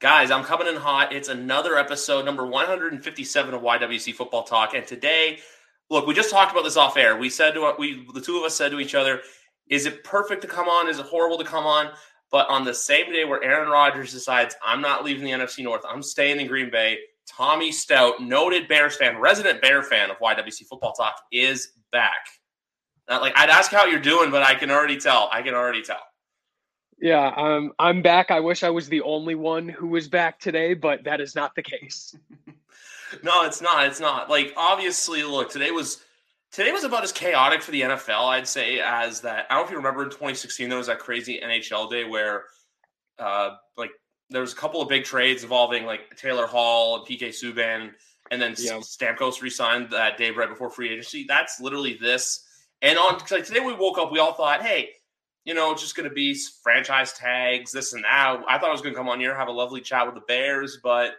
Guys, I'm coming in hot. It's another episode, number 157 of YWC Football Talk. And today, look, we just talked about this off air. We said to we the two of us said to each other, is it perfect to come on? Is it horrible to come on? But on the same day where Aaron Rodgers decides I'm not leaving the NFC North, I'm staying in Green Bay, Tommy Stout, noted Bears fan, resident Bear fan of YWC Football Talk, is back. Not like I'd ask how you're doing, but I can already tell. I can already tell. Yeah, um, I'm back. I wish I was the only one who was back today, but that is not the case. no, it's not. It's not. Like obviously, look, today was today was about as chaotic for the NFL, I'd say, as that. I don't know if you remember in 2016 there was that crazy NHL day where, uh, like there was a couple of big trades involving like Taylor Hall and PK Subban, and then yeah. Stamkos resigned that day right before free agency. That's literally this. And on like today we woke up, we all thought, hey you know, just going to be franchise tags, this and that. I thought I was going to come on here, have a lovely chat with the Bears, but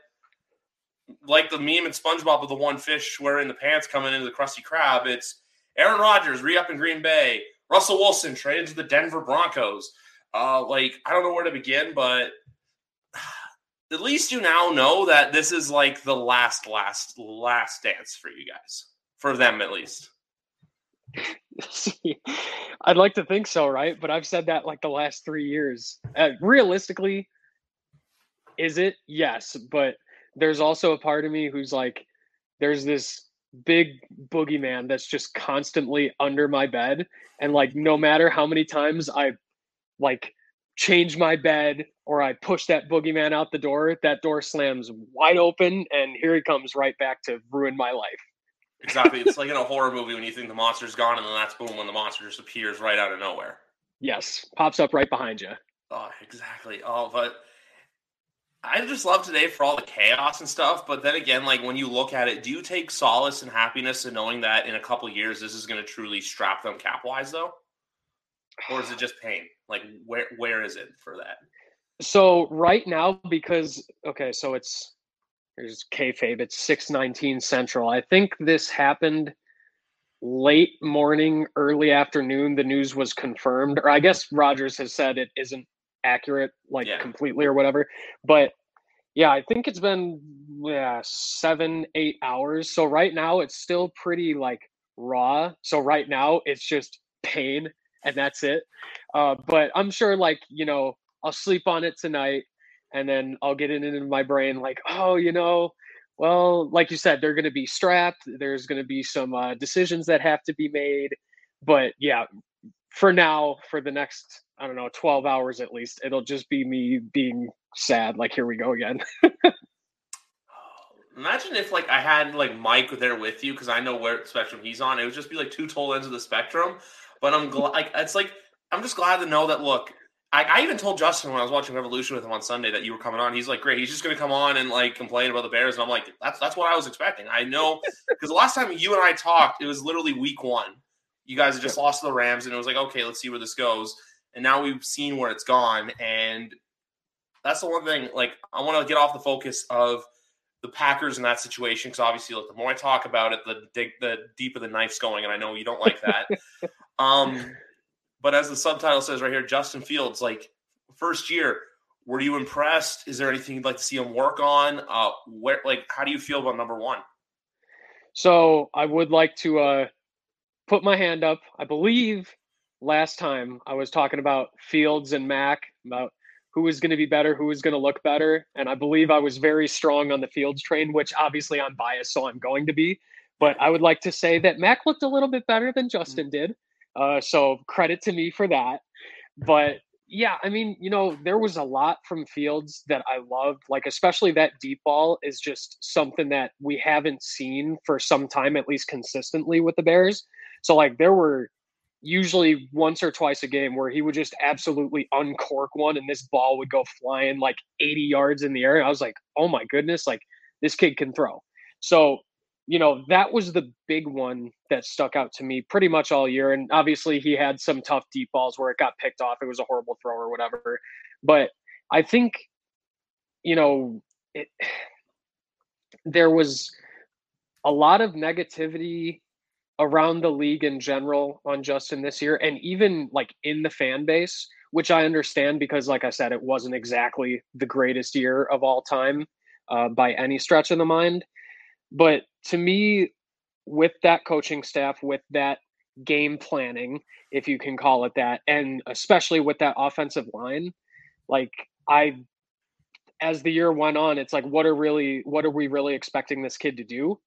like the meme in SpongeBob with the one fish wearing the pants coming into the Krusty Krab, it's Aaron Rodgers re up in Green Bay, Russell Wilson traded to the Denver Broncos. Uh, like I don't know where to begin, but at least you now know that this is like the last, last, last dance for you guys, for them at least. I'd like to think so, right? But I've said that like the last three years. Uh, realistically, is it? Yes. But there's also a part of me who's like, there's this big boogeyman that's just constantly under my bed. And like, no matter how many times I like change my bed or I push that boogeyman out the door, that door slams wide open and here he comes right back to ruin my life. Exactly. it's like in a horror movie when you think the monster's gone, and then that's boom when the monster just appears right out of nowhere. Yes, pops up right behind you. Oh, exactly. Oh, but I just love today for all the chaos and stuff. But then again, like when you look at it, do you take solace and happiness in knowing that in a couple years this is going to truly strap them cap wise, though, or is it just pain? Like where where is it for that? So right now, because okay, so it's there's kayfabe. It's six nineteen central. I think this happened late morning, early afternoon. The news was confirmed, or I guess Rodgers has said it isn't accurate, like yeah. completely or whatever. But yeah, I think it's been yeah seven eight hours. So right now it's still pretty like raw. So right now it's just pain and that's it. Uh, but I'm sure like you know I'll sleep on it tonight and then I'll get it into my brain like, oh, you know, well, like you said, they're going to be strapped. There's going to be some uh, decisions that have to be made. But yeah, for now, for the next, I don't know, 12 hours at least, it'll just be me being sad. Like, here we go again. Imagine if like I had like Mike there with you because I know where spectrum he's on. It would just be like two total ends of the spectrum. But I'm glad. Like it's like I'm just glad to know that. Look, I, I, even told Justin when I was watching Revolution with him on Sunday that you were coming on. He's like, "Great, he's just going to come on and like complain about the Bears." And I'm like, "That's that's what I was expecting." I know because the last time you and I talked, it was literally Week One. You guys had just lost to the Rams, and it was like, "Okay, let's see where this goes." And now we've seen where it's gone, and that's the one thing. Like, I want to get off the focus of the Packers in that situation because obviously, like, the more I talk about it, the dig, the deeper the knife's going, and I know you don't like that. um, but as the subtitle says right here, Justin Fields, like first year, were you impressed? Is there anything you'd like to see him work on? Uh, where, like, how do you feel about number one? So I would like to uh, put my hand up. I believe last time I was talking about Fields and Mac about who was going to be better, who was going to look better, and I believe I was very strong on the Fields train, which obviously I'm biased, so I'm going to be. But I would like to say that Mac looked a little bit better than Justin mm-hmm. did. Uh, so credit to me for that. But yeah, I mean, you know, there was a lot from Fields that I loved. Like, especially that deep ball is just something that we haven't seen for some time, at least consistently with the Bears. So, like, there were usually once or twice a game where he would just absolutely uncork one and this ball would go flying like 80 yards in the air. I was like, oh my goodness, like this kid can throw. So, you know, that was the big one that stuck out to me pretty much all year. And obviously he had some tough deep balls where it got picked off. It was a horrible throw or whatever. But I think, you know, it, there was a lot of negativity around the league in general on Justin this year, and even like in the fan base, which I understand because, like I said, it wasn't exactly the greatest year of all time uh, by any stretch of the mind. But to me, with that coaching staff, with that game planning, if you can call it that, and especially with that offensive line, like I, as the year went on, it's like, what are really, what are we really expecting this kid to do?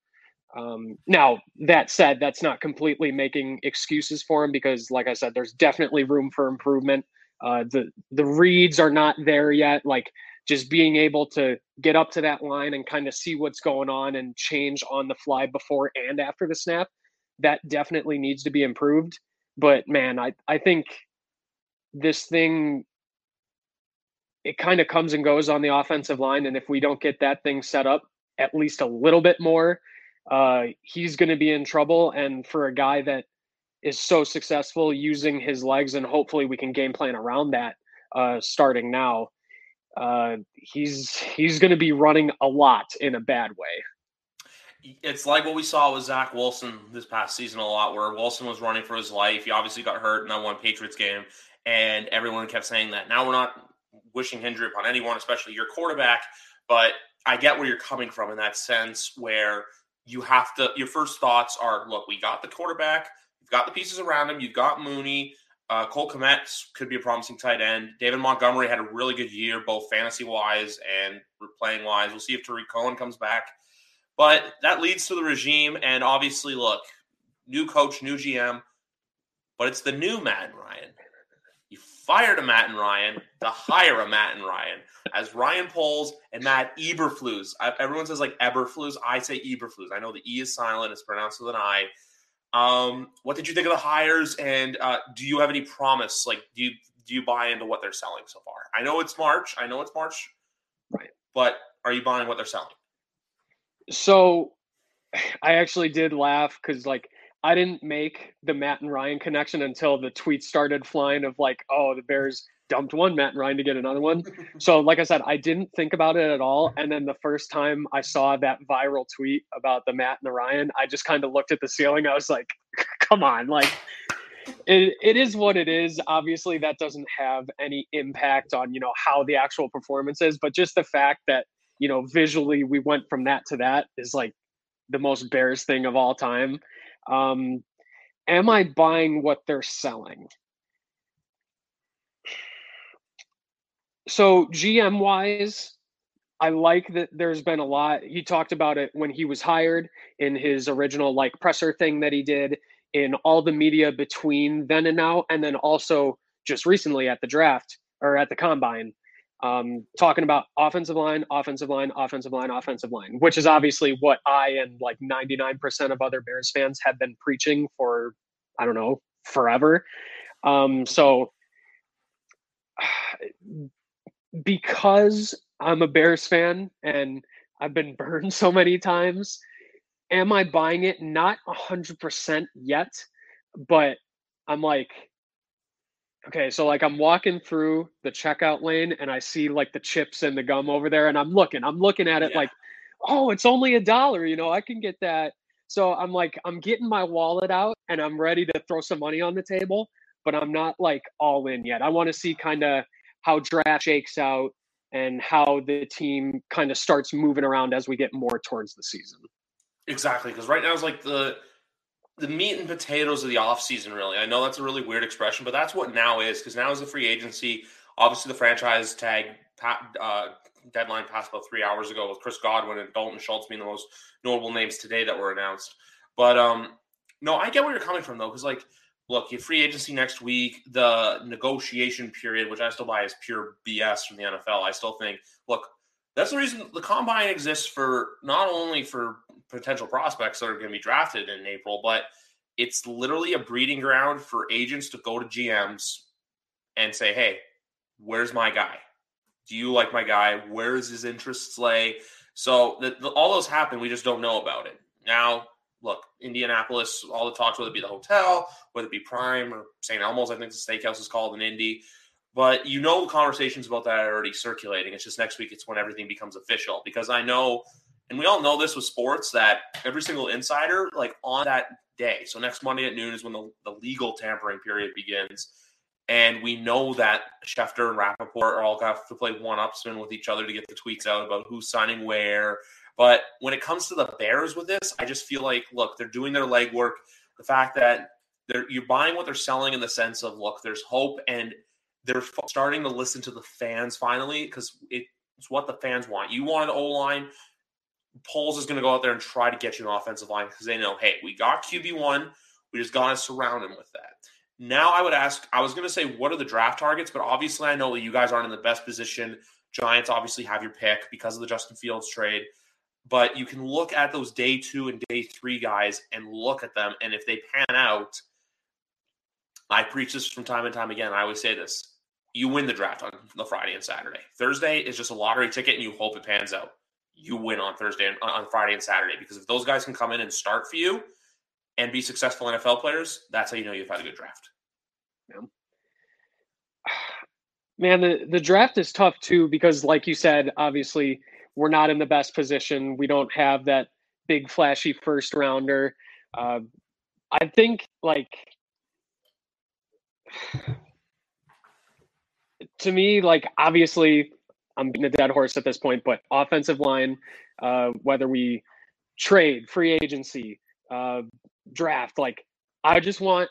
Um, now, that said, that's not completely making excuses for him because, like I said, there's definitely room for improvement. Uh, the the reads are not there yet. Like just being able to get up to that line and kind of see what's going on and change on the fly before and after the snap, that definitely needs to be improved. But man, I I think this thing it kind of comes and goes on the offensive line, and if we don't get that thing set up at least a little bit more uh, he's going to be in trouble. And for a guy that is so successful using his legs, and hopefully we can game plan around that uh, starting now. Uh, he's he's going to be running a lot in a bad way. It's like what we saw with Zach Wilson this past season a lot, where Wilson was running for his life. He obviously got hurt in that one Patriots game, and everyone kept saying that. Now we're not wishing injury upon anyone, especially your quarterback. But I get where you're coming from in that sense, where you have to your first thoughts are look we got the quarterback you've got the pieces around him you've got mooney uh, cole Kmet could be a promising tight end david montgomery had a really good year both fantasy wise and playing wise we'll see if tarik cohen comes back but that leads to the regime and obviously look new coach new gm but it's the new matt and ryan you fired a matt and ryan to hire a matt and ryan as Ryan Poles and Matt Eberflus. I, everyone says like Eberflus. I say Eberflus. I know the E is silent. It's pronounced with an I. Um, what did you think of the hires? And uh, do you have any promise? Like, do you do you buy into what they're selling so far? I know it's March. I know it's March. Right. But are you buying what they're selling? So, I actually did laugh because like I didn't make the Matt and Ryan connection until the tweets started flying of like, oh, the Bears dumped one Matt and Ryan to get another one. so, like I said, I didn't think about it at all. And then the first time I saw that viral tweet about the Matt and the Ryan, I just kind of looked at the ceiling. I was like, come on, like it, it is what it is. Obviously, that doesn't have any impact on, you know, how the actual performance is, but just the fact that, you know, visually we went from that to that is like the most bearish thing of all time. Um, am I buying what they're selling? So GM wise, I like that there's been a lot. He talked about it when he was hired in his original like presser thing that he did in all the media between then and now, and then also just recently at the draft or at the combine, um, talking about offensive line, offensive line, offensive line, offensive line, which is obviously what I and like 99% of other Bears fans have been preaching for, I don't know, forever. Um, so because I'm a Bears fan and I've been burned so many times, am I buying it? Not 100% yet, but I'm like, okay, so like I'm walking through the checkout lane and I see like the chips and the gum over there, and I'm looking, I'm looking at it yeah. like, oh, it's only a dollar, you know, I can get that. So I'm like, I'm getting my wallet out and I'm ready to throw some money on the table, but I'm not like all in yet. I want to see kind of how draft shakes out and how the team kind of starts moving around as we get more towards the season. Exactly, because right now is like the the meat and potatoes of the offseason, really. I know that's a really weird expression, but that's what now is, because now is the free agency. Obviously, the franchise tag uh, deadline passed about three hours ago with Chris Godwin and Dalton Schultz being the most notable names today that were announced. But um, no, I get where you're coming from, though, because like – look, you free agency next week, the negotiation period, which I still buy as pure BS from the NFL. I still think, look, that's the reason the combine exists for not only for potential prospects that are going to be drafted in April, but it's literally a breeding ground for agents to go to GMs and say, "Hey, where's my guy? Do you like my guy? Where does his interests lay?" So the, the, all those happen. We just don't know about it now. Look, Indianapolis, all the talks, whether it be the hotel, whether it be Prime or St. Elmo's, I think the steakhouse is called in Indy. But you know, conversations about that are already circulating. It's just next week, it's when everything becomes official. Because I know, and we all know this with sports, that every single insider, like on that day, so next Monday at noon is when the, the legal tampering period begins. And we know that Schefter and Rapoport are all going to have to play one upspin with each other to get the tweets out about who's signing where. But when it comes to the Bears with this, I just feel like, look, they're doing their legwork. The fact that they're you're buying what they're selling in the sense of, look, there's hope, and they're starting to listen to the fans finally because it's what the fans want. You want an O line. Poles is going to go out there and try to get you an offensive line because they know, hey, we got QB one. We just got to surround him with that. Now I would ask, I was going to say, what are the draft targets? But obviously, I know that you guys aren't in the best position. Giants obviously have your pick because of the Justin Fields trade. But you can look at those day two and day three guys and look at them. And if they pan out, I preach this from time and time again. I always say this you win the draft on the Friday and Saturday. Thursday is just a lottery ticket and you hope it pans out. You win on Thursday and on Friday and Saturday because if those guys can come in and start for you and be successful NFL players, that's how you know you've had a good draft. Yeah. Man, the, the draft is tough too because, like you said, obviously we're not in the best position. We don't have that big flashy first rounder. Uh, I think like to me, like obviously I'm being a dead horse at this point, but offensive line, uh, whether we trade, free agency, uh, draft, like I just want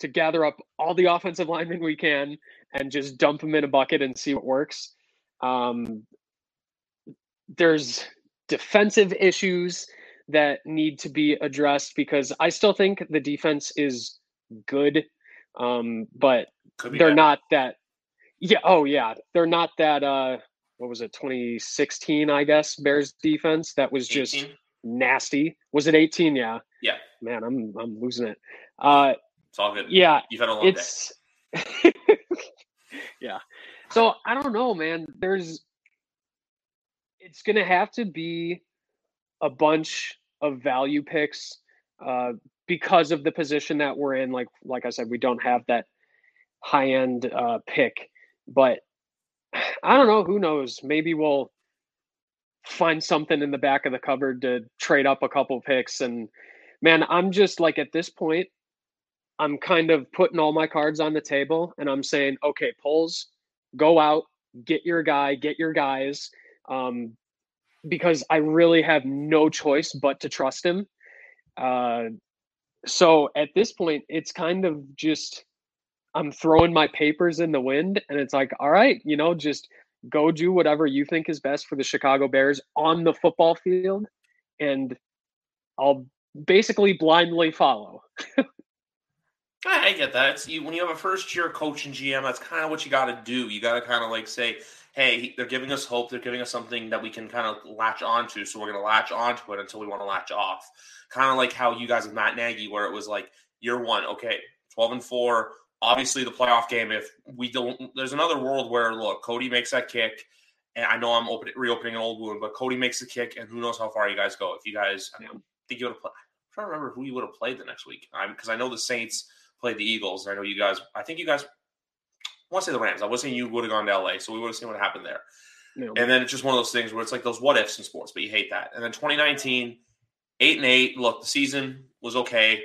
to gather up all the offensive linemen we can and just dump them in a bucket and see what works. Um, there's defensive issues that need to be addressed because I still think the defense is good, um, but they're better. not that. Yeah. Oh, yeah. They're not that. Uh, what was it? 2016, I guess. Bears defense that was just 18? nasty. Was it 18? Yeah. Yeah. Man, I'm I'm losing it. Uh, it's all good. Yeah. You've had a long it's, yeah. So I don't know, man. There's it's gonna have to be a bunch of value picks uh, because of the position that we're in. Like like I said, we don't have that high end uh, pick, but I don't know. Who knows? Maybe we'll find something in the back of the cupboard to trade up a couple picks. And man, I'm just like at this point, I'm kind of putting all my cards on the table and I'm saying, okay, Poles, go out, get your guy, get your guys, um, because I really have no choice but to trust him. Uh, so at this point, it's kind of just I'm throwing my papers in the wind, and it's like, all right, you know, just go do whatever you think is best for the Chicago Bears on the football field, and I'll basically blindly follow. I get that. It's you, when you have a first year coach and GM, that's kind of what you got to do. You got to kind of like say, hey, they're giving us hope. They're giving us something that we can kind of latch onto. So we're going to latch onto it until we want to latch off. Kind of like how you guys with Matt Nagy, where it was like year one, okay, 12 and four. Obviously, the playoff game, if we don't, there's another world where, look, Cody makes that kick. And I know I'm open, reopening an old wound, but Cody makes the kick, and who knows how far you guys go. If you guys, I mean, think you would have played. I'm trying to remember who you would have played the next week. Because I know the Saints played the Eagles. And I know you guys. I think you guys. I want to say the Rams. I was saying you would have gone to LA, so we would have seen what happened there. No. And then it's just one of those things where it's like those what ifs in sports, but you hate that. And then 2019, eight and eight. Look, the season was okay.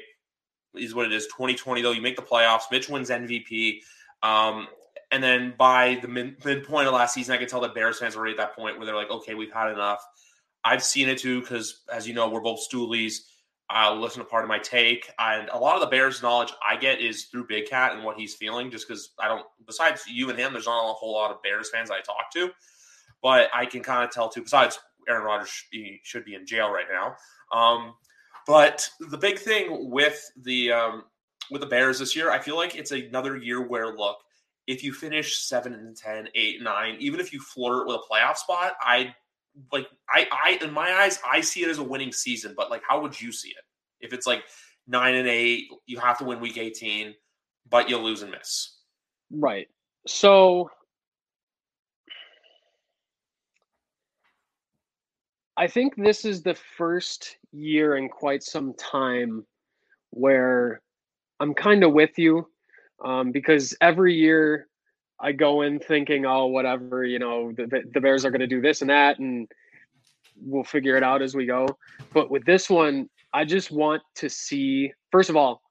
Is what it is. 2020 though, you make the playoffs. Mitch wins MVP. Um, and then by the mid- midpoint of last season, I could tell that Bears fans were already at that point where they're like, okay, we've had enough. I've seen it too because, as you know, we're both stoolies. I'll listen to Pardon My Take. And a lot of the Bears knowledge I get is through Big Cat and what he's feeling, just because I don't, besides you and him, there's not a whole lot of Bears fans I talk to. But I can kind of tell too, besides Aaron Rodgers should be in jail right now. Um, but the big thing with the um, with the Bears this year, I feel like it's another year where look, if you finish seven and 10, 8, 9, even if you flirt with a playoff spot, I like I I in my eyes I see it as a winning season, but like how would you see it? If it's like nine and eight. You have to win week 18, but you lose and miss. Right. So I think this is the first year in quite some time where I'm kind of with you um, because every year I go in thinking, oh, whatever, you know, the, the Bears are going to do this and that, and we'll figure it out as we go. But with this one, I just want to see, first of all,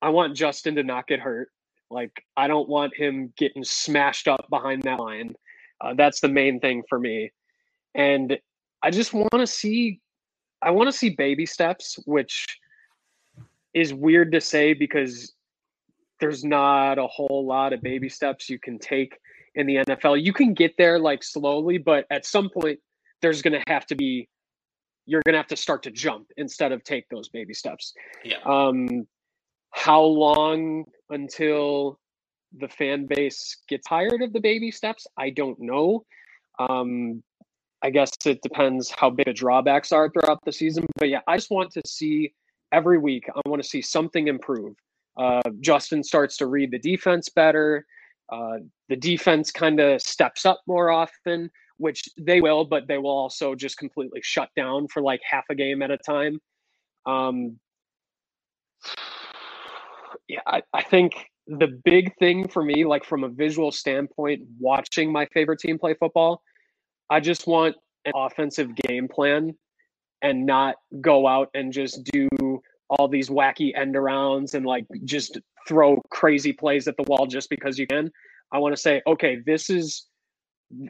I want Justin to not get hurt. Like, I don't want him getting smashed up behind that line. Uh, that's the main thing for me. And I just want to see, I want to see baby steps, which is weird to say because there's not a whole lot of baby steps you can take in the NFL. You can get there like slowly, but at some point, there's going to have to be you're going to have to start to jump instead of take those baby steps. Yeah. Um, how long until the fan base gets tired of the baby steps? I don't know. Um, I guess it depends how big the drawbacks are throughout the season. But yeah, I just want to see every week. I want to see something improve. Uh, Justin starts to read the defense better. Uh, the defense kind of steps up more often which they will, but they will also just completely shut down for like half a game at a time. Um, yeah, I, I think the big thing for me, like from a visual standpoint, watching my favorite team play football, I just want an offensive game plan and not go out and just do all these wacky end arounds and like just throw crazy plays at the wall just because you can. I want to say, okay, this is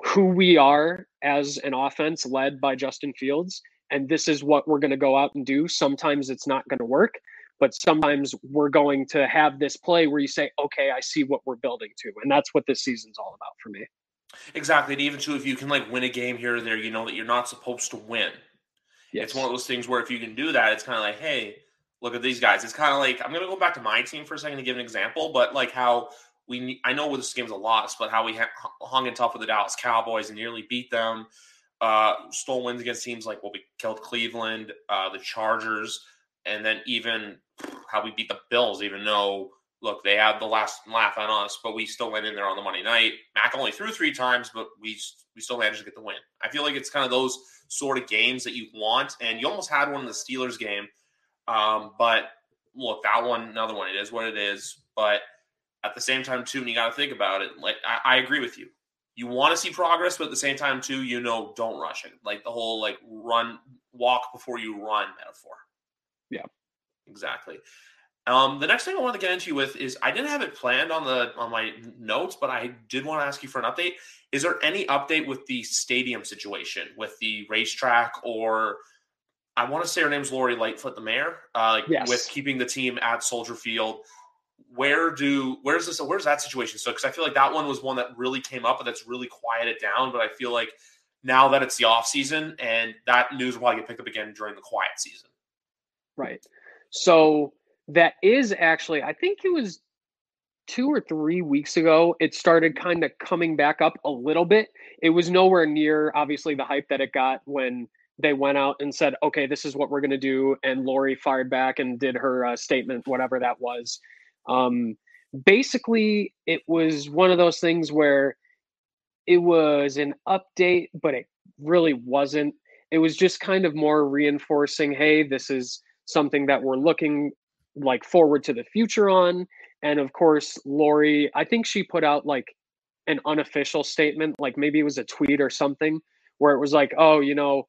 who we are as an offense led by Justin Fields. And this is what we're going to go out and do. Sometimes it's not going to work, but sometimes we're going to have this play where you say, okay, I see what we're building to. And that's what this season's all about for me. Exactly. And even too, if you can like win a game here or there, you know that you're not supposed to win. Yes. It's one of those things where if you can do that, it's kind of like, hey, look at these guys. It's kind of like I'm going to go back to my team for a second to give an example, but like how we I know this game's a loss, but how we hung in tough with the Dallas Cowboys and nearly beat them. Uh, stole wins against teams like well, we killed Cleveland, uh, the Chargers, and then even how we beat the Bills, even though look they had the last laugh on us, but we still went in there on the Monday night. Mac only threw three times, but we we still managed to get the win. I feel like it's kind of those sort of games that you want, and you almost had one in the Steelers game, um, but look, that one, another one, it is what it is, but at the same time, too, and you got to think about it. Like I, I agree with you. You want to see progress, but at the same time, too, you know, don't rush it. Like the whole like run, walk before you run metaphor. Yeah, exactly. Um, the next thing I want to get into you with is I didn't have it planned on the on my notes, but I did want to ask you for an update. Is there any update with the stadium situation with the racetrack or I want to say her name's Lori Lightfoot, the mayor, uh, yes. with keeping the team at Soldier Field. Where do where's this where's that situation? So because i feel like that one was one that really came up and that's really quieted down but i feel like now that it's the off season and that news will probably get picked up again during the quiet season. Right. So that is actually i think it was two or three weeks ago it started kind of coming back up a little bit. It was nowhere near obviously the hype that it got when they went out and said okay this is what we're going to do and lori fired back and did her uh, statement whatever that was um, basically, it was one of those things where it was an update, but it really wasn't. It was just kind of more reinforcing hey, this is something that we're looking like forward to the future on. And of course, Lori, I think she put out like an unofficial statement, like maybe it was a tweet or something, where it was like, oh, you know,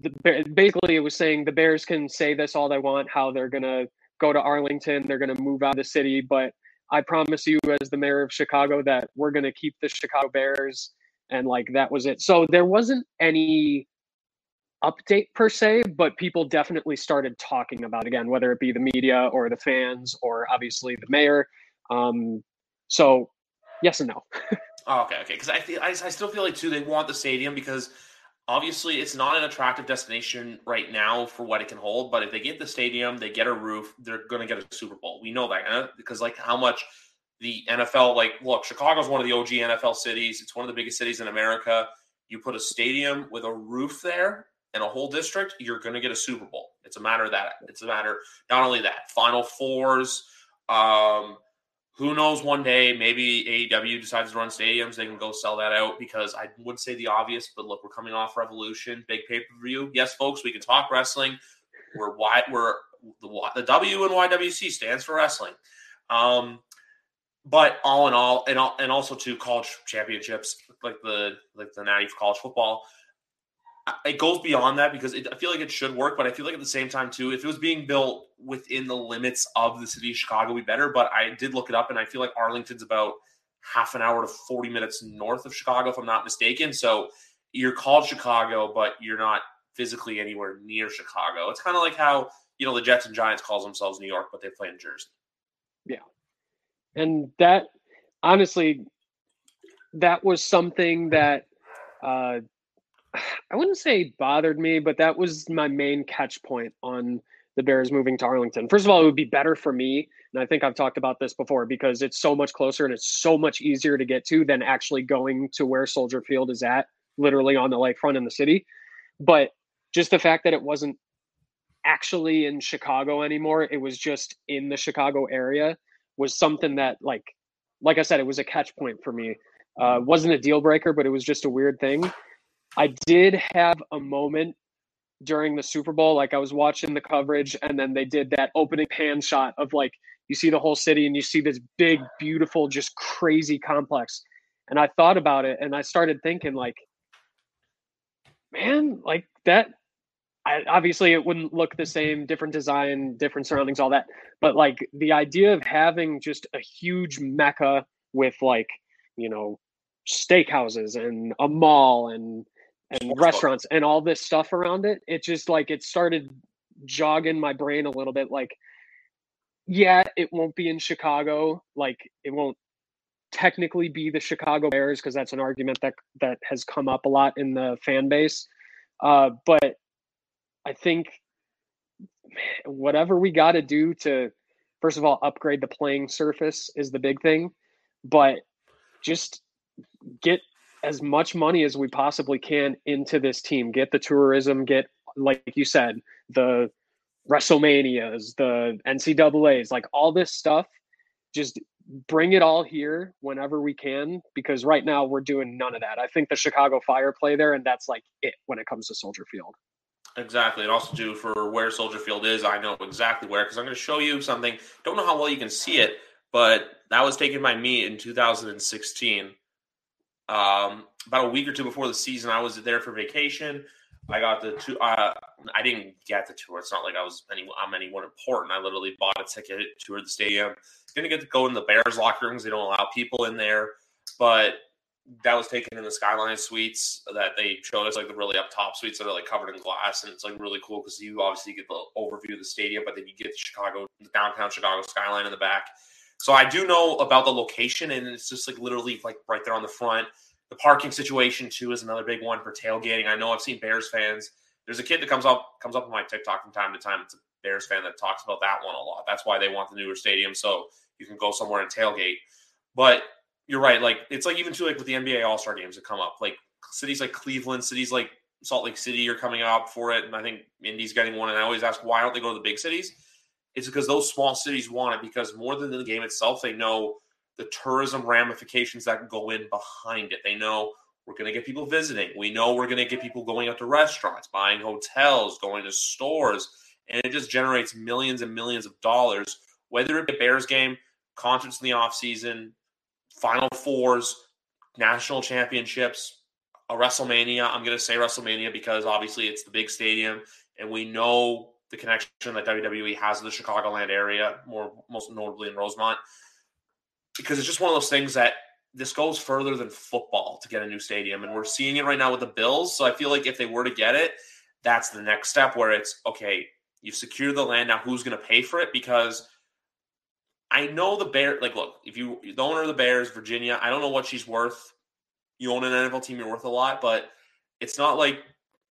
the, basically it was saying the Bears can say this all they want, how they're gonna go to Arlington. They're to move out of the city. But I promise you, as the mayor of Chicago, that we're to keep the Chicago Bears. And like that was it. So there wasn't any update per se, but people definitely started talking about again, whether it be the media or the fans or obviously the mayor. Um, so yes and no. oh, okay, okay. Because I, I, I still feel like too they want the stadium because obviously it's not an attractive destination right now for what it can hold but if they get the stadium they get a roof they're going to get a super bowl we know that because like how much the nfl like look chicago's one of the og nfl cities it's one of the biggest cities in america you put a stadium with a roof there and a whole district, you're going to get a Super Bowl. It's a matter of that. It's a matter not only that Final Fours. Um, who knows? One day, maybe AEW decides to run stadiums. They can go sell that out because I would say the obvious, but look, we're coming off Revolution, big pay per view. Yes, folks, we can talk wrestling. We're why we're the, the W and YWC stands for wrestling. Um, but all in all, and all, and also to college championships, like the like the Natty for college football, it goes beyond that because it, I feel like it should work, but I feel like at the same time too, if it was being built within the limits of the city of Chicago, would be better. But I did look it up, and I feel like Arlington's about half an hour to forty minutes north of Chicago, if I'm not mistaken. So you're called Chicago, but you're not physically anywhere near Chicago. It's kind of like how you know the Jets and Giants calls themselves New York, but they play in Jersey. Yeah, and that honestly, that was something that. Uh, I wouldn't say bothered me, but that was my main catch point on the Bears moving to Arlington. First of all, it would be better for me. And I think I've talked about this before because it's so much closer and it's so much easier to get to than actually going to where Soldier Field is at, literally on the lakefront in the city. But just the fact that it wasn't actually in Chicago anymore, it was just in the Chicago area was something that like like I said, it was a catch point for me. Uh, wasn't a deal breaker, but it was just a weird thing. I did have a moment during the Super Bowl, like I was watching the coverage, and then they did that opening pan shot of like you see the whole city and you see this big, beautiful, just crazy complex. And I thought about it and I started thinking, like, man, like that. I, obviously, it wouldn't look the same, different design, different surroundings, all that. But like the idea of having just a huge mecca with like, you know, steakhouses and a mall and and restaurants and all this stuff around it it just like it started jogging my brain a little bit like yeah it won't be in chicago like it won't technically be the chicago bears because that's an argument that that has come up a lot in the fan base uh, but i think whatever we got to do to first of all upgrade the playing surface is the big thing but just get as much money as we possibly can into this team. Get the tourism, get like you said, the WrestleManias, the NCAA's, like all this stuff. Just bring it all here whenever we can because right now we're doing none of that. I think the Chicago Fire play there, and that's like it when it comes to Soldier Field. Exactly. And also, too, for where Soldier Field is, I know exactly where because I'm going to show you something. Don't know how well you can see it, but that was taken by me in 2016 um, about a week or two before the season, I was there for vacation. I got the two. Uh, I didn't get the tour. It's not like I was any. I'm anyone important. I literally bought a ticket, toured the stadium. Gonna get to go in the Bears locker rooms. They don't allow people in there, but that was taken in the Skyline suites that they showed us, like the really up top suites that are like covered in glass, and it's like really cool because you obviously get the overview of the stadium, but then you get the Chicago, the downtown Chicago skyline in the back. So I do know about the location, and it's just like literally like right there on the front. The parking situation too is another big one for tailgating. I know I've seen Bears fans. There's a kid that comes up comes up on my TikTok from time to time. It's a Bears fan that talks about that one a lot. That's why they want the newer stadium so you can go somewhere and tailgate. But you're right. Like it's like even too like with the NBA All Star games that come up. Like cities like Cleveland, cities like Salt Lake City are coming up for it, and I think Indy's getting one. And I always ask why don't they go to the big cities? It's because those small cities want it because more than the game itself, they know the tourism ramifications that go in behind it. They know we're going to get people visiting. We know we're going to get people going out to restaurants, buying hotels, going to stores, and it just generates millions and millions of dollars. Whether it be a Bears game, concerts in the off season, Final Fours, national championships, a WrestleMania. I'm going to say WrestleMania because obviously it's the big stadium, and we know the connection that WWE has to the Chicagoland area, more most notably in Rosemont, because it's just one of those things that this goes further than football to get a new stadium, and we're seeing it right now with the Bills. So I feel like if they were to get it, that's the next step where it's okay. You've secured the land now. Who's going to pay for it? Because I know the Bear. Like, look, if you the owner of the Bears, Virginia, I don't know what she's worth. You own an NFL team, you're worth a lot, but it's not like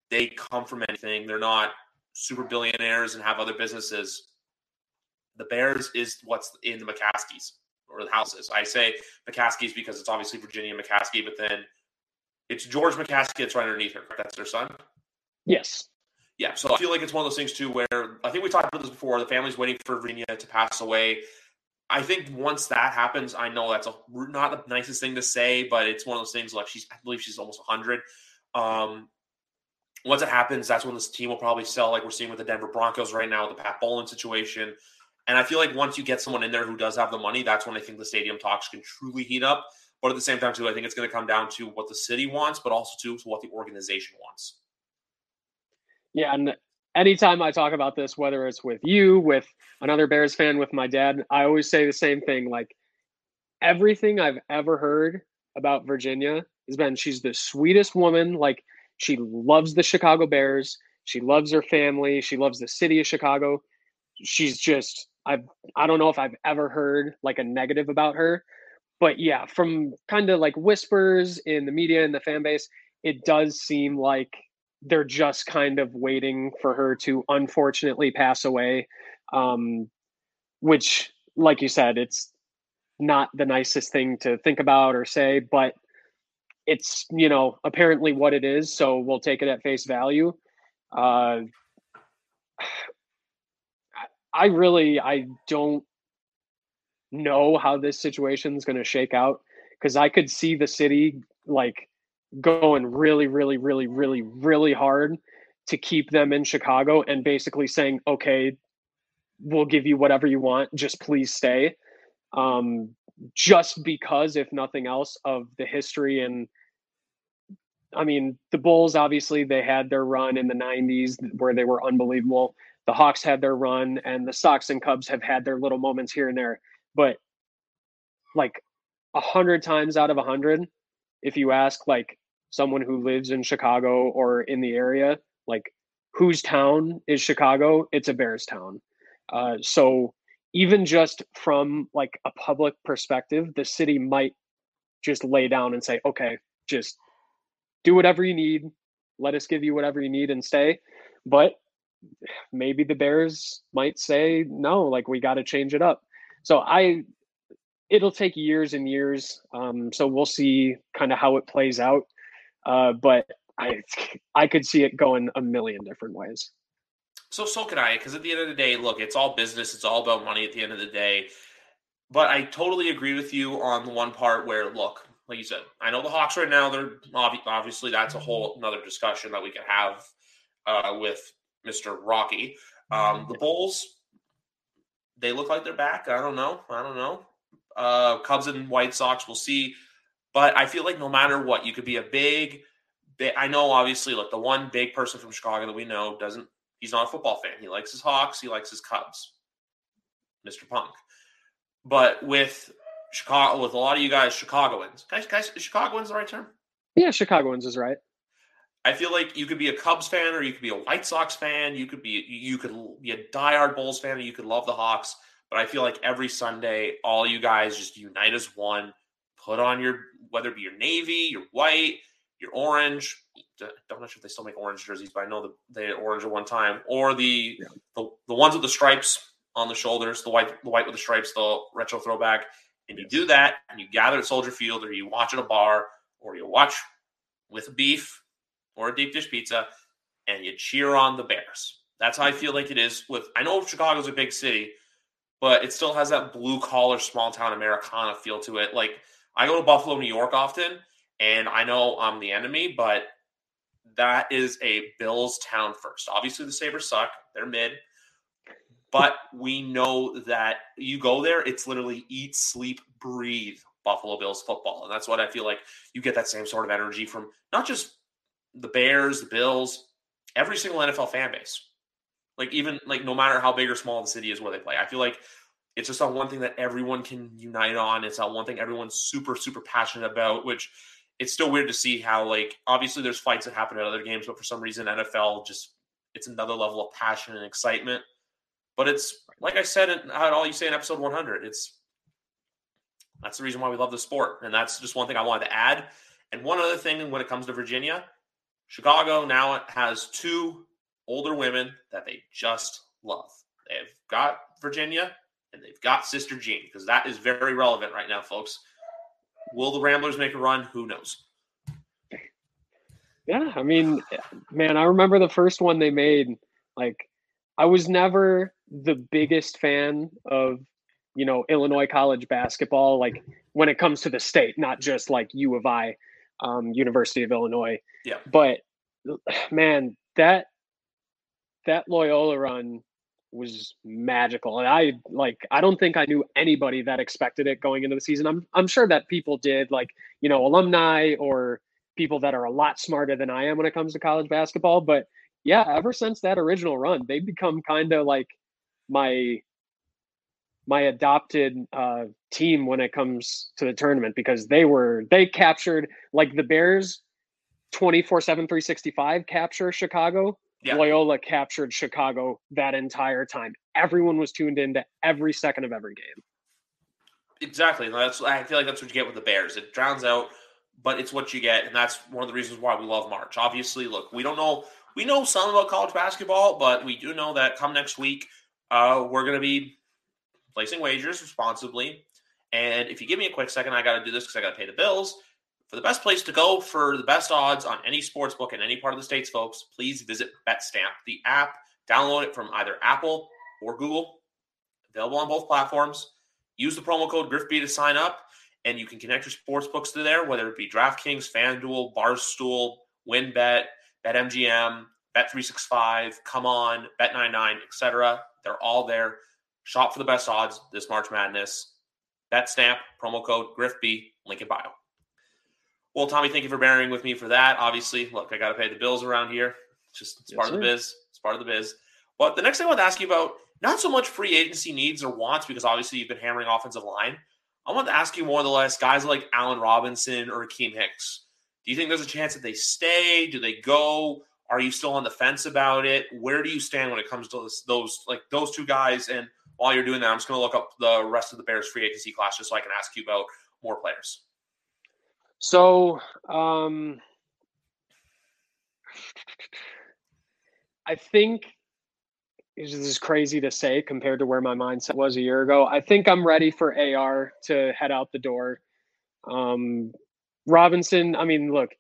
they come from anything. They're not super billionaires and have other businesses. The Bears is what's in the McCaskeys or the houses. I say McCaskeys because it's obviously Virginia McCaskey, but then it's George McCaskey that's right underneath her. That's their son. Yes. yeah, so I feel like it's one of those things too where I think we talked about this before. The family's waiting for Virginia to pass away. I think once that happens, I know that's a, not the nicest thing to say, but it's one of those things like she's, I believe she's almost 100. Um, once it happens, that's when this team will probably sell, like we're seeing with the Denver Broncos right now, the Pat Bowlen situation. And I feel like once you get someone in there who does have the money, that's when I think the stadium talks can truly heat up. But at the same time, too, I think it's going to come down to what the city wants, but also to what the organization wants. Yeah, and anytime I talk about this, whether it's with you, with another Bears fan, with my dad, I always say the same thing. Like everything I've ever heard about Virginia has been she's the sweetest woman. Like she loves the Chicago Bears. She loves her family. She loves the city of Chicago. She's just I've I don't know if I've ever heard like a negative about her. But yeah, from kind of like whispers in the media and the fan base, it does seem like they're just kind of waiting for her to unfortunately pass away. Um, which, like you said, it's not the nicest thing to think about or say, but it's you know apparently what it is so we'll take it at face value. Uh i really i don't know how this situation is going to shake out because i could see the city like going really really really really really hard to keep them in chicago and basically saying okay we'll give you whatever you want just please stay. Um just because, if nothing else, of the history and I mean, the Bulls obviously they had their run in the 90s where they were unbelievable. The Hawks had their run and the Sox and Cubs have had their little moments here and there. But like a hundred times out of a hundred, if you ask like someone who lives in Chicago or in the area, like whose town is Chicago? It's a Bears town. Uh, so even just from like a public perspective, the city might just lay down and say, okay, just do whatever you need. Let us give you whatever you need and stay. But maybe the Bears might say, no, like we got to change it up. So I, it'll take years and years. Um, so we'll see kind of how it plays out. Uh, but I, I could see it going a million different ways. So so can I, because at the end of the day, look, it's all business. It's all about money at the end of the day. But I totally agree with you on the one part where, look, like you said, I know the Hawks right now. They're obviously that's a whole another discussion that we could have uh, with Mister Rocky. Um, the Bulls, they look like they're back. I don't know. I don't know. Uh, Cubs and White Sox, we'll see. But I feel like no matter what, you could be a big. big I know, obviously, look, the one big person from Chicago that we know doesn't He's not a football fan. He likes his Hawks. He likes his Cubs. Mr. Punk. But with Chicago, with a lot of you guys, Chicagoans, guys, guys, is Chicagoans the right term? Yeah, Chicagoans is right. I feel like you could be a Cubs fan, or you could be a White Sox fan. You could be you could be a diehard Bulls fan, or you could love the Hawks. But I feel like every Sunday, all you guys just unite as one. Put on your whether it be your navy, your white, your orange, I'm not sure if they still make orange jerseys, but I know that they had orange at one time, or the, yeah. the the ones with the stripes on the shoulders, the white the white with the stripes, the retro throwback. And you do that, and you gather at Soldier Field, or you watch at a bar, or you watch with beef or a deep dish pizza, and you cheer on the Bears. That's how I feel like it is with. I know Chicago's a big city, but it still has that blue collar, small town Americana feel to it. Like I go to Buffalo, New York often, and I know I'm the enemy, but that is a Bills town first. Obviously, the Sabres suck. They're mid. But we know that you go there, it's literally eat, sleep, breathe Buffalo Bills football. And that's what I feel like you get that same sort of energy from not just the Bears, the Bills, every single NFL fan base. Like, even like no matter how big or small the city is where they play. I feel like it's just on one thing that everyone can unite on. It's on one thing everyone's super, super passionate about, which it's still weird to see how like obviously there's fights that happen at other games, but for some reason NFL just it's another level of passion and excitement. But it's like I said, how all you say in episode 100. It's that's the reason why we love the sport, and that's just one thing I wanted to add. And one other thing when it comes to Virginia, Chicago now has two older women that they just love. They've got Virginia and they've got Sister Jean because that is very relevant right now, folks. Will the Ramblers make a run? Who knows? Yeah, I mean, man, I remember the first one they made. Like, I was never the biggest fan of, you know, Illinois college basketball. Like when it comes to the state, not just like U of I, um, University of Illinois. Yeah. But man, that that Loyola run was magical. And I like I don't think I knew anybody that expected it going into the season. I'm I'm sure that people did like, you know, alumni or people that are a lot smarter than I am when it comes to college basketball, but yeah, ever since that original run, they've become kind of like my my adopted uh, team when it comes to the tournament because they were they captured like the Bears 24 7 365 capture Chicago yeah. Loyola captured Chicago that entire time. Everyone was tuned into every second of every game. Exactly. That's I feel like that's what you get with the Bears. It drowns out, but it's what you get, and that's one of the reasons why we love March. Obviously, look, we don't know we know some about college basketball, but we do know that come next week, uh, we're going to be placing wagers responsibly. And if you give me a quick second, I got to do this because I got to pay the bills. For the best place to go for the best odds on any sports book in any part of the states, folks, please visit BetStamp, the app. Download it from either Apple or Google. Available on both platforms. Use the promo code GriffB to sign up, and you can connect your sports books to there, whether it be DraftKings, FanDuel, Barstool, WynnBET, BetMGM, Bet365, Come On, Bet99, etc. They're all there. Shop for the best odds this March Madness. BetStamp, promo code GriffB, link in bio. Well, Tommy, thank you for bearing with me for that. Obviously, look, I got to pay the bills around here. It's just it's yes, part sir. of the biz. It's part of the biz. But the next thing I want to ask you about, not so much free agency needs or wants, because obviously you've been hammering offensive line. I want to ask you more or less guys like Allen Robinson or Akiem Hicks. Do you think there's a chance that they stay? Do they go? Are you still on the fence about it? Where do you stand when it comes to those, those like those two guys? And while you're doing that, I'm just going to look up the rest of the Bears free agency class just so I can ask you about more players. So, um, I think this is crazy to say compared to where my mindset was a year ago. I think I'm ready for AR to head out the door. Um, Robinson, I mean, look,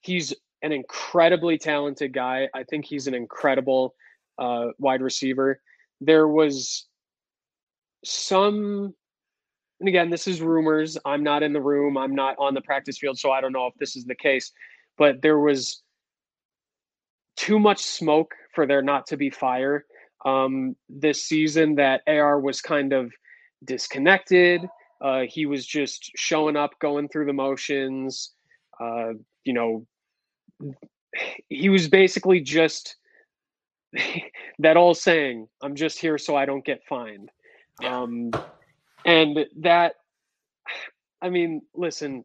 he's an incredibly talented guy. I think he's an incredible uh, wide receiver. There was some and again, this is rumors. I'm not in the room. I'm not on the practice field, so I don't know if this is the case. But there was too much smoke for there not to be fire um, this season. That AR was kind of disconnected. Uh, he was just showing up, going through the motions. Uh, you know, he was basically just that old saying, "I'm just here so I don't get fined." Yeah. Um, and that, I mean, listen,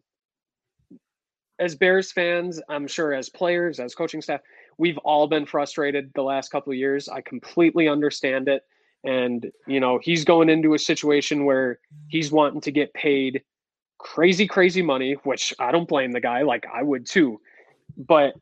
as Bears fans, I'm sure as players, as coaching staff, we've all been frustrated the last couple of years. I completely understand it. And, you know, he's going into a situation where he's wanting to get paid crazy, crazy money, which I don't blame the guy. Like I would too. But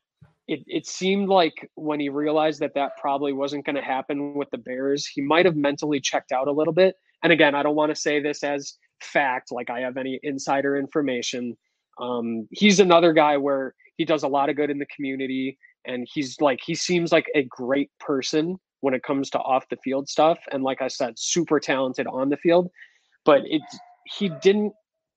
it, it seemed like when he realized that that probably wasn't going to happen with the Bears, he might have mentally checked out a little bit and again, I don't want to say this as fact, like I have any insider information. Um, he's another guy where he does a lot of good in the community, and he's like he seems like a great person when it comes to off the field stuff. And like I said, super talented on the field, but it he didn't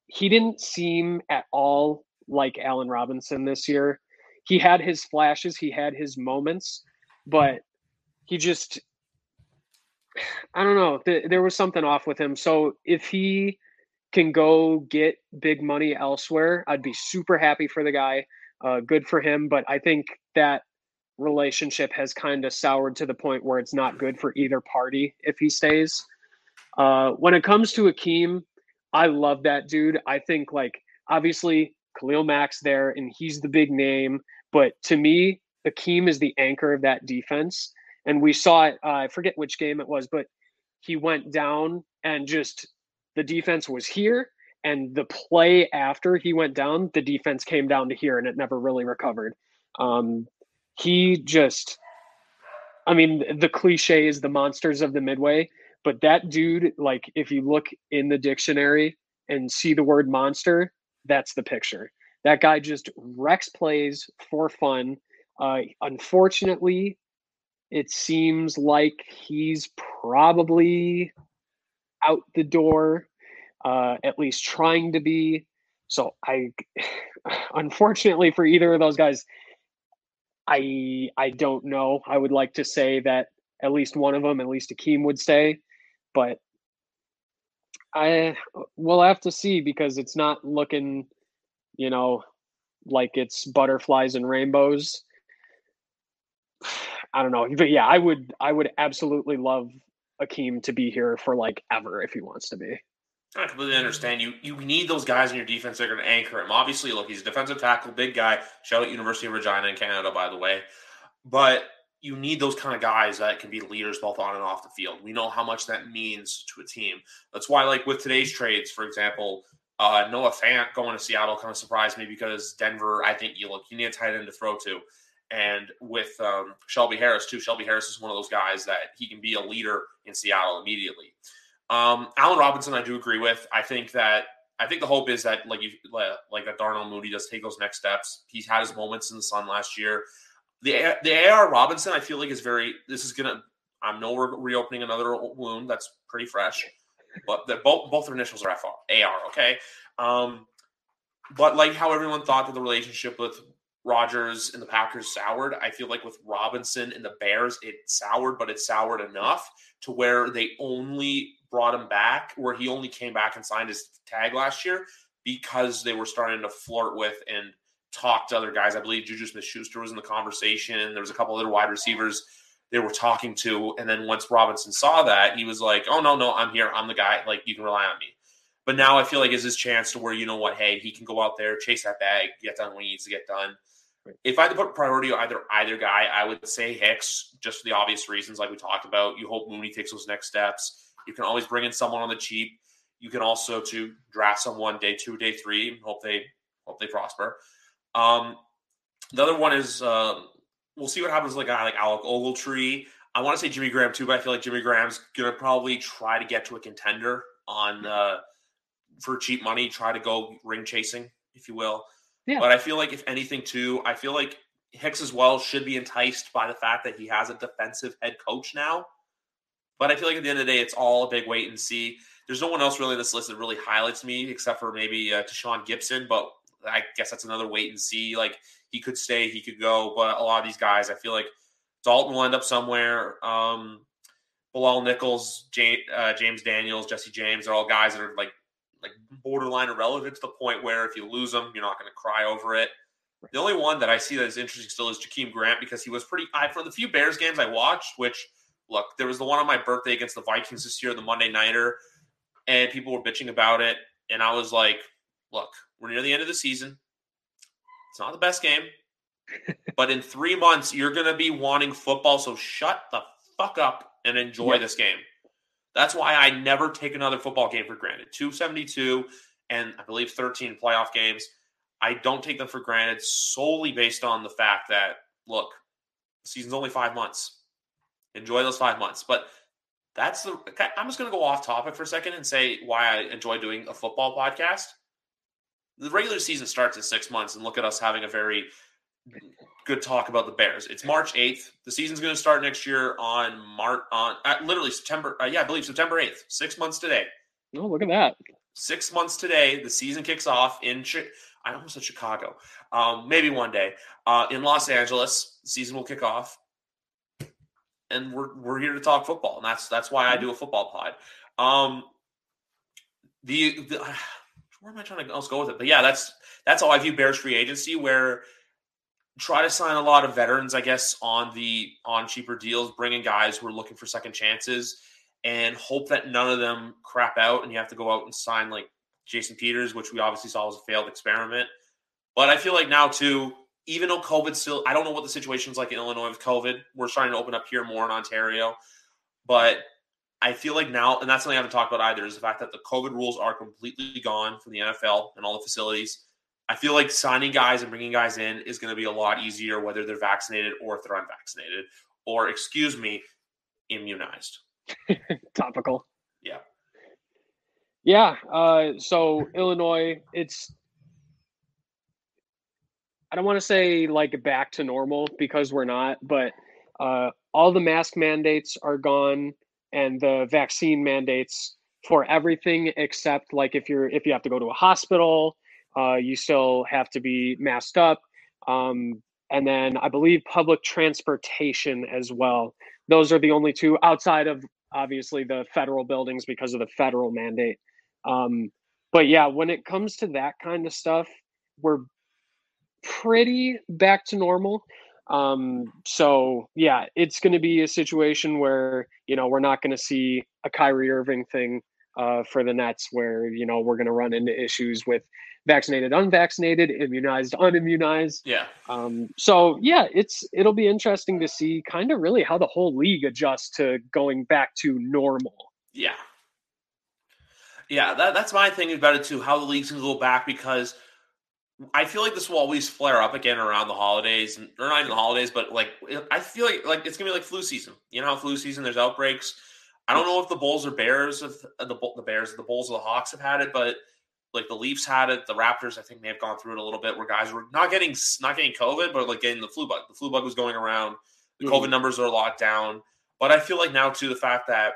he didn't seem at all like Allen Robinson this year. He had his flashes, he had his moments, but he just I don't know. There was something off with him. So if he can go get big money elsewhere, I'd be super happy for the guy. Uh, good for him. But I think that relationship has kind of soured to the point where it's not good for either party if he stays. Uh, when it comes to Akiem, I love that dude. I think like obviously Khalil Mack's there and he's the big name, but to me, Akiem is the anchor of that defense and we saw it. Uh, I forget which game it was, but he went down and just the defense was here, and the play after he went down, the defense came down to here, and it never really recovered. Um, he just, I mean, the cliche is the monsters of the midway, but that dude, like, if you look in the dictionary and see the word monster, that's the picture. That guy just wrecks plays for fun. Uh, unfortunately, it seems like he's probably out the door, uh, at least trying to be. So I, unfortunately for either of those guys, I I don't know. I would like to say that at least one of them, at least Akiem would stay, but I we'll have to see because it's not looking, you know, like it's butterflies and rainbows. I don't know, but yeah, I would I would absolutely love Akiem to be here for like ever if he wants to be. I completely understand. You you need those guys in your defense that are going to anchor him. Obviously, look, he's a defensive tackle, big guy. Shout out University of Regina in Canada, by the way. But you need those kind of guys that can be leaders both on and off the field. We know how much that means to a team. That's why, like with today's trades, for example, uh, Noah Fant going to Seattle kind of surprised me because Denver, I think you look, you need a tight end to throw to. And with um, Shelby Harris, too, Shelby Harris is one of those guys that he can be a leader in Seattle immediately. Um, Allen Robinson, I do agree with. I think that I think the hope is that like you like that Darnell Mooney does take those next steps. He's had his moments in the sun last year. The the AR Robinson, I feel like is very. This is gonna. I know we're reopening another wound that's pretty fresh, but the, both both their initials are FR, AR. Okay, um, but like how everyone thought that the relationship with Rodgers and the Packers soured. I feel like with Robinson and the Bears, it soured, but it soured enough to where they only brought him back, where he only came back and signed his tag last year because they were starting to flirt with and talk to other guys. I believe Juju Smith Schuster was in the conversation. There was a couple other wide receivers they were talking to. And then once Robinson saw that, he was like, oh, no, no, I'm here. I'm the guy. Like, you can rely on me. But now I feel like is his chance to where, you know what, hey, he can go out there, chase that bag, get done when he needs to get done. If I had to put priority on either either guy, I would say Hicks, just for the obvious reasons like we talked about. You hope Mooney takes those next steps. You can always bring in someone on the cheap. You can also to draft someone day two, day three. Hope they hope they prosper. Um, the other one is uh, we'll see what happens with a guy like Alec Ogletree. I want to say Jimmy Graham too, but I feel like Jimmy Graham's gonna probably try to get to a contender on uh, for cheap money, try to go ring chasing, if you will. Yeah. But I feel like if anything too, I feel like Hicks as well should be enticed by the fact that he has a defensive head coach now. But I feel like at the end of the day, it's all a big wait and see. There's no one else really in this list that really highlights me except for maybe uh, Tashaun Gipson, but I guess that's another wait and see. Like he could stay, he could go, but a lot of these guys, I feel like Dalton will end up somewhere. Um, Bilal Nichols, James, uh, James Daniels, Jesse James are all guys that are like borderline irrelevant to the point where if you lose them, you're not going to cry over it. The only one that I see that is interesting still is Jakeem Grant because he was pretty. I for the few Bears games I watched, which look, there was the one on my birthday against the Vikings this year, the Monday nighter, and people were bitching about it, and I was like, look, we're near the end of the season. It's not the best game, but in three months you're going to be wanting football. So shut the fuck up and enjoy yep. this game. That's why I never take another football game for granted. 272 and I believe 13 playoff games. I don't take them for granted solely based on the fact that, look, season's only five months. Enjoy those five months. But that's the, I'm just going to go off topic for a second and say why I enjoy doing a football podcast. The regular season starts in six months, and look at us having a very good talk about the Bears. It's March 8th. The season's going to start next year on March on uh, literally September. Uh, yeah, I believe September 8th. Six months today. Oh, look at that. Six months today. The season kicks off in. I almost said Chicago. Um, maybe one day uh, in Los Angeles. The season will kick off, and we're we're here to talk football, and that's that's why I do a football pod. Um, the, the where am I trying to else go with it? But yeah, that's that's how I view Bears free agency, where try to sign a lot of veterans, I guess, on the on cheaper deals, bringing guys who are looking for second chances, and hope that none of them crap out, and you have to go out and sign like Jason Peters, which we obviously saw was a failed experiment. But I feel like now too, even though COVID still, I don't know what the situation's like in Illinois with COVID. We're starting to open up here more in Ontario, but I feel like now, and that's something I haven't talked about either, is the fact that the COVID rules are completely gone from the NFL and all the facilities. I feel like signing guys and bringing guys in is going to be a lot easier, whether they're vaccinated or if they're unvaccinated, or excuse me, immunized. Topical. Yeah. Yeah. Uh, so Illinois, it's I don't want to say like back to normal because we're not, but uh, all the mask mandates are gone and the vaccine mandates for everything except like if you're if you have to go to a hospital, uh, you still have to be masked up. Um, and then I believe public transportation as well. Those are the only two outside of obviously the federal buildings because of the federal mandate. Um, but yeah, when it comes to that kind of stuff, we're pretty back to normal. Um, so yeah, it's going to be a situation where you know we're not going to see a Kyrie Irving thing uh, for the Nets, where you know we're going to run into issues with vaccinated, unvaccinated, immunized, unimmunized. Yeah. Um, so yeah, it's it'll be interesting to see kind of really how the whole league adjusts to going back to normal. Yeah. Yeah, that, that's my thing about it too. How the league's gonna go back because I feel like this will always flare up again around the holidays, or not even the holidays, but like I feel like like it's gonna be like flu season. You know, how flu season there's outbreaks. I don't know if the Bulls or Bears of uh, the the Bears, the Bulls or the Hawks have had it, but like the Leafs had it, the Raptors I think may have gone through it a little bit, where guys were not getting not getting COVID, but like getting the flu bug. The flu bug was going around. The mm-hmm. COVID numbers are locked down, but I feel like now too the fact that,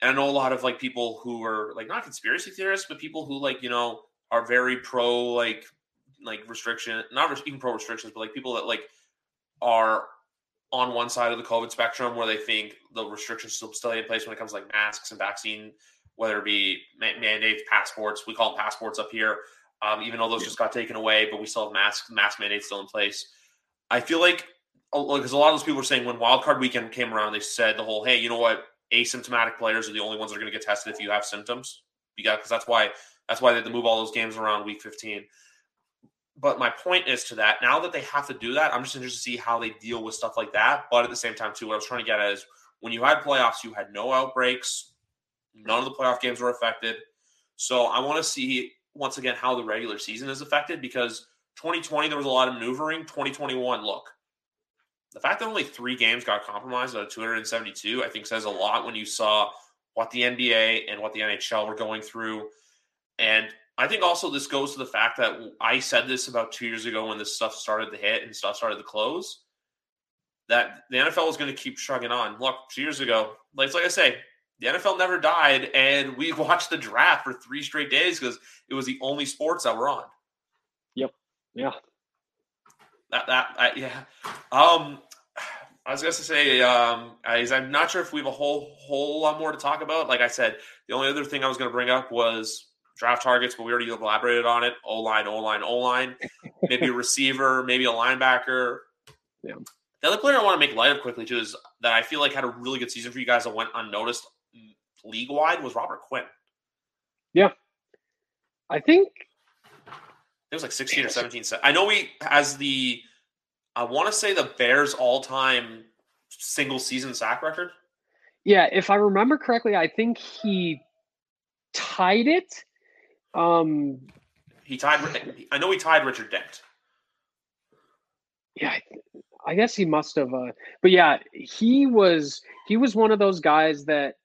and I know a lot of like people who are like not conspiracy theorists, but people who like you know are very pro like like restriction, not even pro restrictions, but like people that like are on one side of the COVID spectrum where they think the restrictions still stay in place when it comes to like masks and vaccine, whether it be mandates, passports. We call them passports up here, um, even though those just got taken away, but we still have mask mask mandates still in place. I feel like because a lot of those people are saying when wildcard weekend came around, they said the whole, hey, you know what, asymptomatic players are the only ones that are going to get tested if you have symptoms. Because that's why that's why they had to move all those games around week 15 but my point is to that now that they have to do that, I'm just interested to see how they deal with stuff like that. But at the same time, too, what I was trying to get at is when you had playoffs, you had no outbreaks, none of the playoff games were affected. So I want to see once again how the regular season is affected because 2020 there was a lot of maneuvering. 2021, look, the fact that only three games got compromised out of 272, I think says a lot when you saw what the NBA and what the NHL were going through. And I think also this goes to the fact that I said this about two years ago when this stuff started to hit and stuff started to close. That the NFL was going to keep shrugging on. Look, two years ago, like, like I say, the NFL never died, and we watched the draft for three straight days because it was the only sports that were on. Yep. Yeah. That that I, yeah. Um, I was going to say, um, I, I'm not sure if we have a whole whole lot more to talk about. Like I said, the only other thing I was going to bring up was draft targets, but we already elaborated on it. O line, O line, O line. Maybe a receiver, maybe a linebacker. Yeah. The other player I want to make light of quickly too is that I feel like had a really good season for you guys that went unnoticed league wide was Robert Quinn. Yeah. I think it was like 16 or 17. I know we, as the, I want to say the Bears all time single season sack record. Yeah. If I remember correctly, I think he tied it um, he tied. I know he tied Richard Dent. Yeah, I guess he must have. Uh, but yeah, he was he was one of those guys that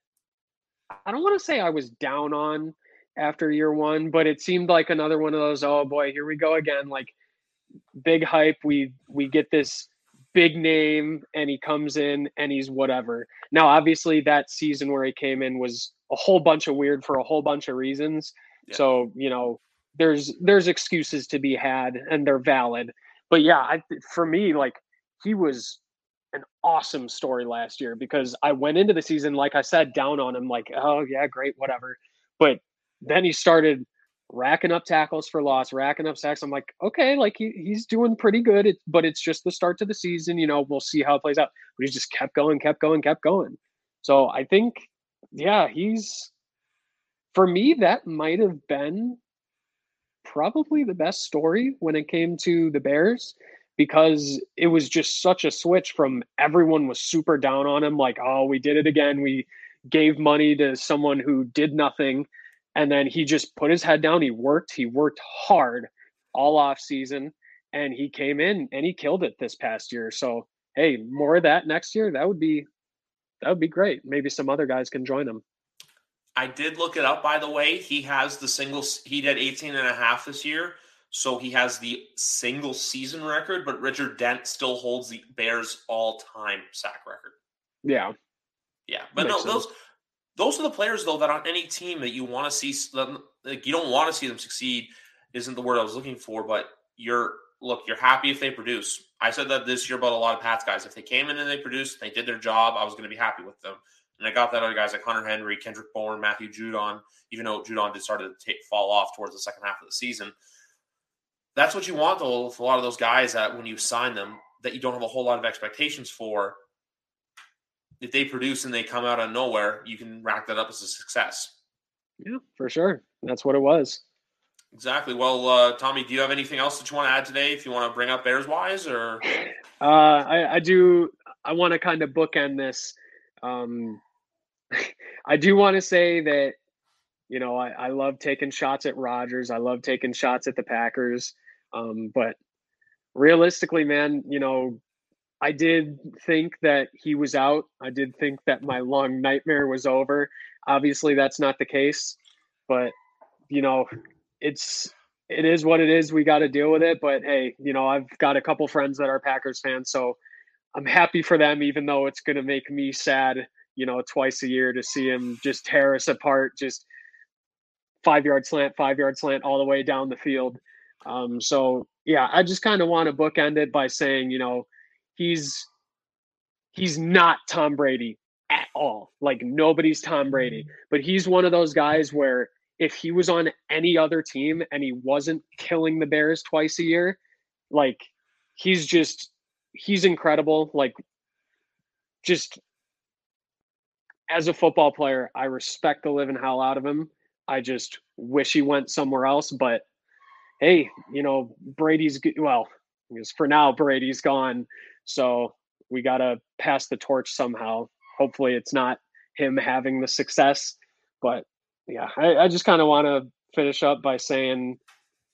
I don't want to say I was down on after year one, but it seemed like another one of those. Oh boy, here we go again. Like big hype. We we get this big name, and he comes in and he's whatever. Now, obviously, that season where he came in was a whole bunch of weird for a whole bunch of reasons. So, you know, there's there's excuses to be had and they're valid. But yeah, I, for me like he was an awesome story last year because I went into the season like I said down on him like, oh yeah, great, whatever. But then he started racking up tackles for loss, racking up sacks. I'm like, okay, like he, he's doing pretty good. It, but it's just the start to the season. You know, we'll see how it plays out. But he just kept going, kept going, kept going. So I think, yeah, he's for me, that might have been probably the best story when it came to the Bears because it was just such a switch from everyone was super down on him, like, oh, we did it again. We gave money to someone who did nothing. And then he just put his head down. He worked. He worked hard all off season and he came in and he killed it this past year. So hey, more of that next year. That would be that would be great. Maybe some other guys can join him. I did look it up, by the way. He has the single, he did 18 and a half this year. So he has the single season record, but Richard Dent still holds the Bears all time sack record. Yeah. Yeah. But no, those those are the players though that on any team that you want to see like you don't want to see them succeed isn't the word I was looking for, but you're look, you're happy if they produce. I said that this year about a lot of Pats guys. If they came in and they produced, they did their job, I was going to be happy with them. And I got that other guys like Hunter Henry, Kendrick Bourne, Matthew Judon, even though Judon did start to take, fall off towards the second half of the season. That's what you want, though, with a lot of those guys that when you sign them, that you don't have a whole lot of expectations for. If they produce and they come out of nowhere, you can rack that up as a success. Yeah, for sure. That's what it was. Exactly. Well, uh, Tommy, do you have anything else that you want to add today? If you want to bring up Bears wise, or uh, I, I do. I want to kind of bookend this. Um, I do want to say that you know I, I love taking shots at Rodgers. I love taking shots at the Packers. Um, but realistically, man, you know, I did think that he was out. I did think that my long nightmare was over. Obviously, that's not the case. But you know, it's it is what it is. We got to deal with it. But hey, you know, I've got a couple friends that are Packers fans, so I'm happy for them, even though it's going to make me sad. You know, twice a year to see him just tear us apart, just five yard slant, five yard slant, all the way down the field. Um, so yeah, I just kind of want to bookend it by saying, you know, he's he's not Tom Brady at all. Like nobody's Tom Brady, but he's one of those guys where if he was on any other team and he wasn't killing the Bears twice a year, like he's just he's incredible. Like just as a football player, I respect the living hell out of him. I just wish he went somewhere else, but hey, you know, Brady's well, because for now Brady's gone, so we got to pass the torch somehow. Hopefully, it's not him having the success, but yeah, I, I just kind of want to finish up by saying,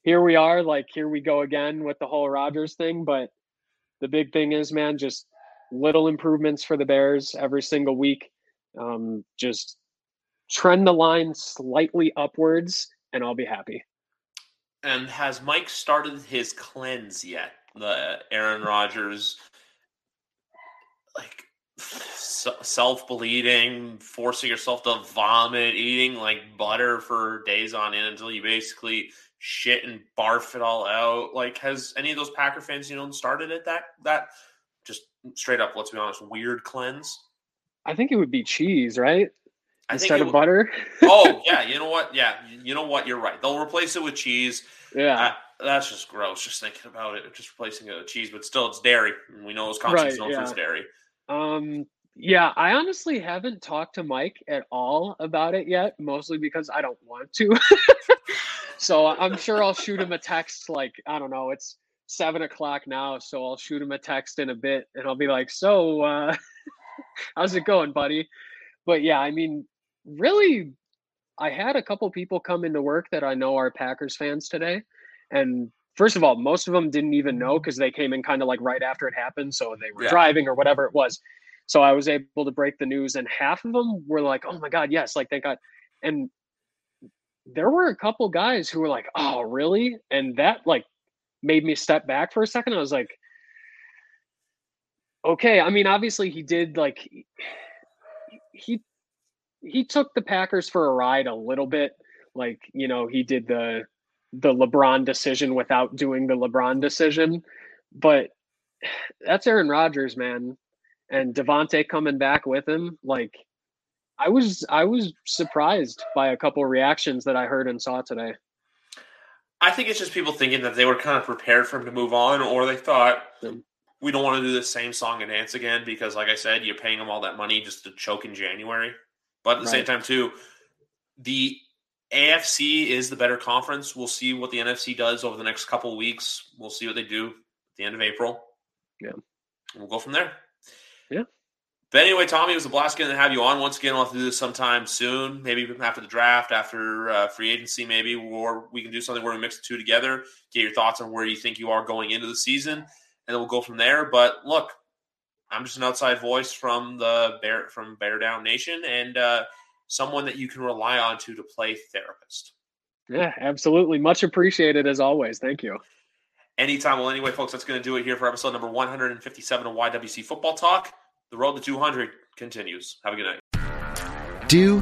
here we are, like here we go again with the whole Rodgers thing. But the big thing is, man, just little improvements for the Bears every single week. Um, just trend the line slightly upwards, and I'll be happy. And has Mike started his cleanse yet? The Aaron Rodgers, like self bleeding, forcing yourself to vomit, eating like butter for days on end until you basically shit and barf it all out. Like, has any of those Packer fans, you know, started at that that just straight up, let's be honest, weird cleanse? I think it would be cheese, right? I Instead of butter. oh yeah, you know what? Yeah, you know what? You're right. They'll replace it with cheese. Yeah, uh, that's just gross. Just thinking about it, just replacing it with cheese, but still, it's dairy. We know Wisconsin's right, known yeah. for its dairy. Um, yeah, I honestly haven't talked to Mike at all about it yet, mostly because I don't want to. so I'm sure I'll shoot him a text like, I don't know, it's seven o'clock now, so I'll shoot him a text in a bit and I'll be like, So uh how's it going, buddy? But yeah, I mean, really I had a couple people come into work that I know are Packers fans today. And first of all, most of them didn't even know because they came in kind of like right after it happened. So they were yeah. driving or whatever it was. So I was able to break the news, and half of them were like, "Oh my god, yes!" Like thank God. And there were a couple guys who were like, "Oh, really?" And that like made me step back for a second. I was like, "Okay." I mean, obviously, he did like he he took the Packers for a ride a little bit. Like you know, he did the the LeBron decision without doing the LeBron decision, but that's Aaron Rodgers, man and Davante coming back with him, like I was I was surprised by a couple reactions that I heard and saw today. I think it's just people thinking that they were kind of prepared for him to move on, or they thought we don't want to do the same song and dance again because, like I said, you're paying them all that money just to choke in January. But at the right. same time, too, the AFC is the better conference. We'll see what the NFC does over the next couple weeks. We'll see what they do at the end of April. Yeah, we'll go from there. Yeah. But anyway, Tommy, it was a blast getting to have you on. Once again, I'll have to do this sometime soon. Maybe after the draft, after uh, free agency, maybe, or we can do something where we mix the two together, get your thoughts on where you think you are going into the season, and then we'll go from there. But look, I'm just an outside voice from the Bear from Bear Down Nation and uh, someone that you can rely on to to play therapist. Yeah, absolutely. Much appreciated as always. Thank you. Anytime. Well, anyway, folks, that's going to do it here for episode number 157 of YWC Football Talk. The road to 200 continues. Have a good night. Do,